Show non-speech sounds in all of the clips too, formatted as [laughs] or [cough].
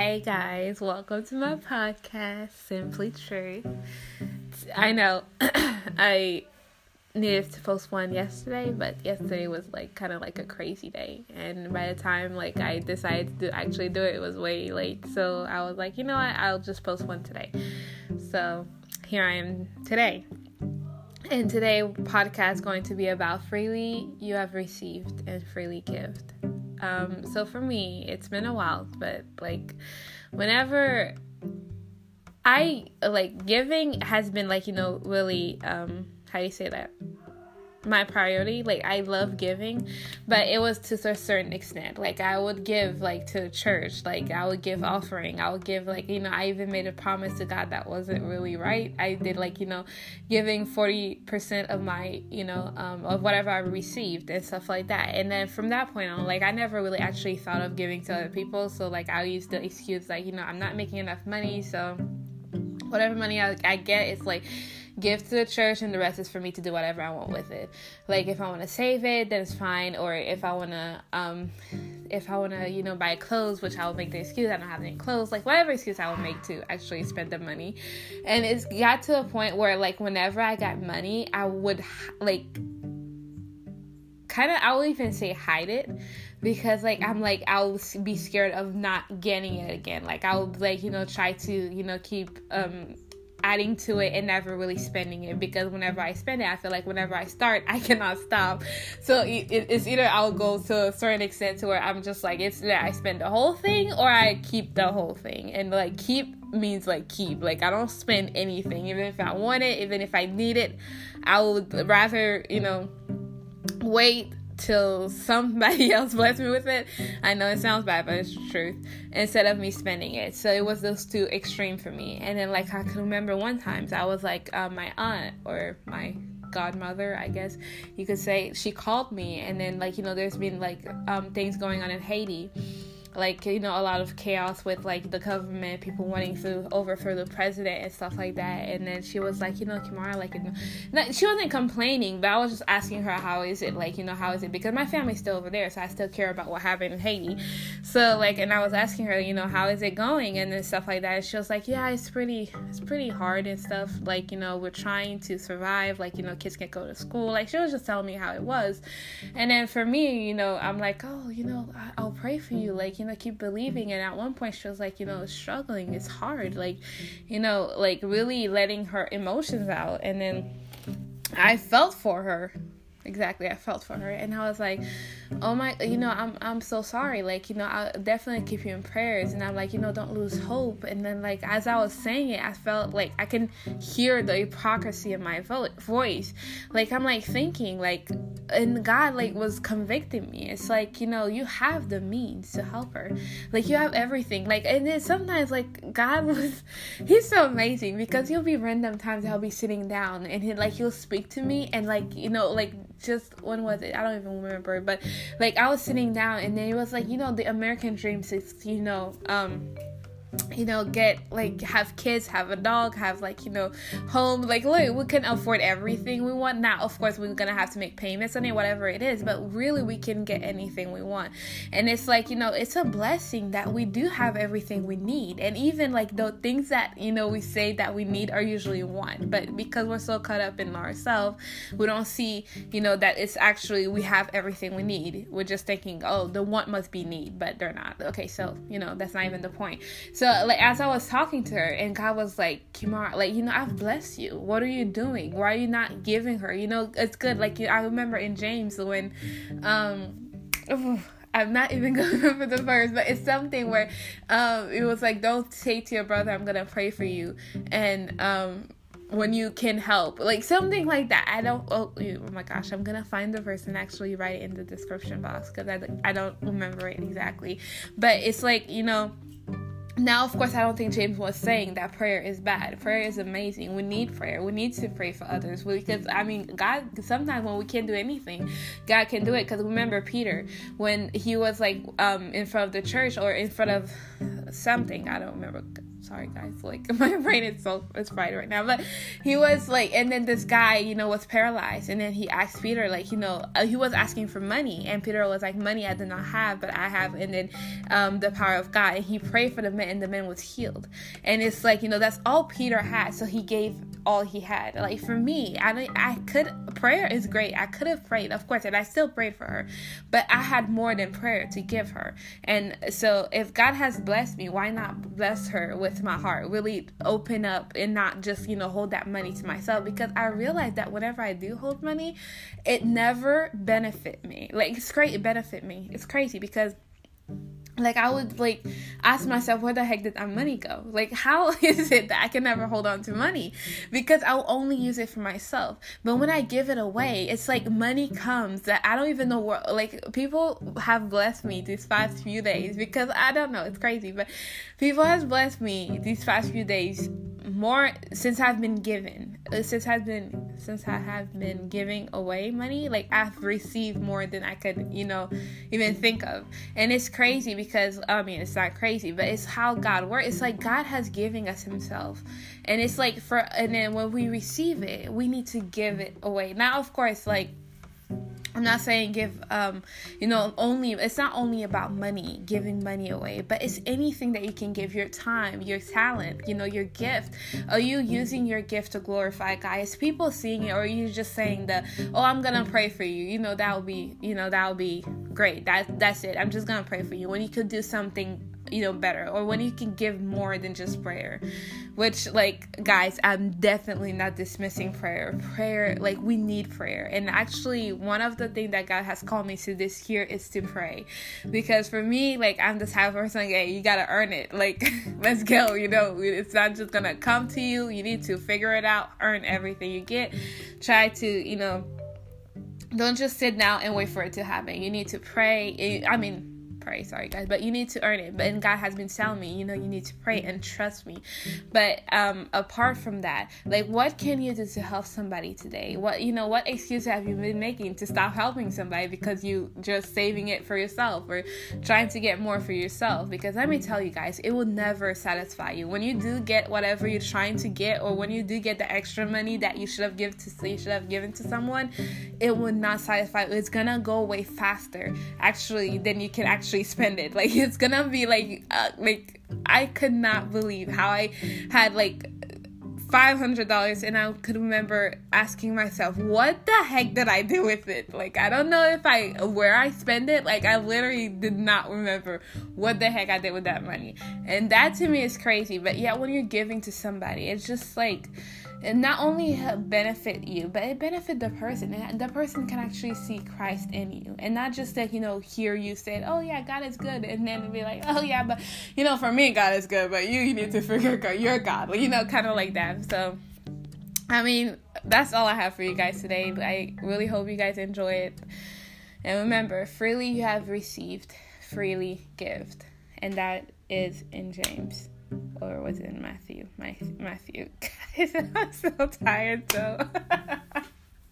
Hey guys, welcome to my podcast, Simply True. I know [clears throat] I needed to post one yesterday, but yesterday was like kind of like a crazy day, and by the time like I decided to actually do it, it was way late. So I was like, you know what, I'll just post one today. So here I am today. And today podcast is going to be about freely you have received and freely give. Um, so for me, it's been a while, but like whenever I like giving has been like, you know, really um how do you say that? My priority. Like I love giving, but it was to a certain extent. Like I would give like to church, like I would give offering. I would give like you know I even made a promise to God that wasn't really right. I did like you know giving forty percent of my you know um, of whatever I received and stuff like that. And then from that point on, like I never really actually thought of giving to other people. So like I used the excuse like you know I'm not making enough money, so whatever money I, I get, it's like give to the church and the rest is for me to do whatever I want with it. Like if I want to save it, then it's fine. Or if I want to, um, if I want to, you know, buy clothes, which I will make the excuse I don't have any clothes, like whatever excuse I will make to actually spend the money. And it's got to a point where like whenever I got money, I would like kind of I will even say hide it because like I'm like I'll be scared of not getting it again. Like I'll like you know try to you know keep um adding to it and mm-hmm. never really spending it because whenever I spend it, I feel like whenever I start, I cannot stop. So it's either I'll go to a certain extent to where I'm just like, it's that I spend the whole thing or I keep the whole thing. And like, keep means like keep. Like, I don't spend anything, even if I want it, even if I need it. I would rather, you know, wait till somebody [laughs] else bless me with it. I know it sounds bad, but it's the truth. Instead of me spending it, so it was those two extreme for me. And then like I can remember one time I was like uh, my aunt or my godmother, I guess you could say, she called me, and then like you know there's been like um, things going on in Haiti like you know a lot of chaos with like the government people wanting to overthrow the president and stuff like that. And then she was like you know kimara like you know, she wasn't complaining but i was just asking her how is it like you know how is it? Because my family's still over there so i still care about what happened in haiti. So like and i was asking her you know how is it going and then stuff like that. And she was like yeah it's pretty it's pretty hard and stuff. Like you know we're trying to survive. Like you know kids can't go to school. Like she was just telling me how it was. And then for me you know i'm like oh you know i'll pray for you. Like you know keep believing. Mm-hmm. And at one point she was like you know mm-hmm. struggling it's hard. Like you know like really letting her emotions out. And then mm-hmm. i felt for her exactly i felt for her and i was like mm. oh my you know i'm i'm so sorry like you know i'll definitely keep you in prayers and i'm like you know don't lose hope and then like as i was saying it i felt like i can hear the hypocrisy in my vo- voice like i'm like thinking like and god like was convicting me it's like you know you have the means to help her like you have everything like and then sometimes like god [laughs] was he's so amazing because he'll be random times i'll be sitting down and he like he'll speak to me and like you know like just when was it? I don't even remember, but like I was sitting down and then it was like, you know, the American dream you know, um you know, get like have kids, have a dog, have like you know, home. Like, look, we can afford everything we want. Now, of course, we're gonna have to make payments on it, whatever it is. But really, we can get anything we want. And it's like you know, it's a blessing that we do have everything we need. And even like the things that you know we say that we need are usually want, but because we're so caught up in ourselves, we don't see you know that it's actually we have everything we need. We're just thinking, oh, the want must be need, but they're not. Okay, so you know that's not even the point. So like as I was talking to her, and God was like, Kimar, like you know, I've blessed you. What are you doing? Why are you not giving her? You know, it's good. Like you, I remember in James when, um. [sighs] I'm not even [laughs] going to remember the verse, but it's something where um, it was like, "Don't say to your brother, I'm gonna pray for you," and um, when you can help, like something like that. I don't. Oh, oh my gosh, I'm gonna find the verse and actually write it in the description box because I I don't remember it exactly, but it's like you know now, of course, I don't think James was saying that prayer is bad. Prayer is amazing. We need prayer. We need to pray for others because, I mean, God, sometimes when we can't do anything, God can do it. Because remember Peter, when he was like um, in front of the church or in front of something, I don't remember sorry guys like [laughs] my brain is so it's fried right now but he was like and then this guy you know was paralyzed and then he asked peter like you know uh, he was asking for money and peter was like money i did not have but i have and then um, the power of god and he prayed for the man and the man was healed. And it's like you know that's all peter had so he gave all he had like for me i i could prayer is great i could have prayed of course and i still prayed for her but i had more than prayer to give her and so if god has blessed me why not bless her with my heart, really open up and not just, you know, hold that money to myself because I realize that whenever I do hold money, it never benefit me. Like it's great, it benefit me. It's crazy because like I would like ask myself where the heck did that money go? Like how [laughs] is it that I can never hold on to money? Because I'll only use it for myself. But when I give it away, it's like money comes that I don't even know where like people have blessed me these past few days because I don't know, it's crazy, but people has blessed me these past few days more since I've been given. Uh, since I've been since I have mm-hmm. been giving away money, like I've received more than I could, you know, even think of. And it's crazy because I mean it's not crazy, but it's how God works. It's like God has given us himself. And it's like for and then when we receive it, we need to give it away. Now of course like I'm not saying give um you know only it's not only about money giving money away but it's anything that you can give your time your talent you know your gift. Are you using your gift to glorify God? Is people seeing it or are you just saying that oh I'm gonna pray for you you know that would be you know that would be great. That that's it. I'm just gonna pray for you. When you could do something you know better or when you can give more than just prayer which like guys i'm definitely not dismissing prayer. Prayer like we need prayer and actually one of the things that god has called me to this year is to pray because for me like i'm the type of person hey you gotta earn it like [laughs] let's go you know it's not just gonna come to you you need to figure it out earn everything you get try to you know don't just sit down and wait for it to happen you need to pray eh, i mean pray. Sorry, guys, but you need to earn it. But and God has been telling me, you know, you need to pray and trust me. But um, apart from that, like, what can you do to help somebody today? What you know, what excuse have you been making to stop helping somebody because you just saving it for yourself or trying to get more for yourself? Because let me tell you guys, it will never satisfy you. When you do get whatever you're trying to get, or when you do get the extra money that you should have given to you should have given to someone, it will not satisfy. It's gonna go away faster, actually, than you can actually actually spend it. [laughs] Like it's gonna be like uh, like I could not believe how I had like five hundred dollars and I could remember asking myself, what the heck did I do with it? Like I don't know if I where I spend it. Like I literally did not remember what the heck I did with that money. And that to me is crazy. But yeah, when you're giving to somebody, it's just like it not only benefit you, but it benefit the person. And the person can actually see Christ in you, and not just that you know hear you say, "Oh yeah, God is good," and then be like, "Oh yeah, but you know for me God is good, but you, you need to figure out your God," you know, kind of like that. So, I mean, that's all I have for you guys today. But I really hope you guys enjoy it, and remember, freely you have received, freely give, and that is in James or was it in Matthew? My Matthew. [laughs] Guys, I'm so tired so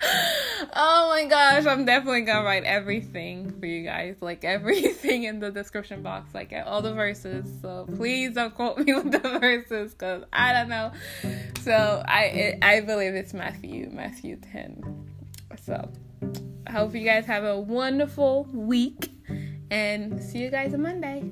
[laughs] oh my gosh, I'm definitely gonna write everything for you guys, like everything in the description box, like all the verses. So please don't quote me [laughs] with the verses, cause I don't know. So I it, I believe it's Matthew, Matthew 10. So I hope you guys have a wonderful week, and see you guys on Monday.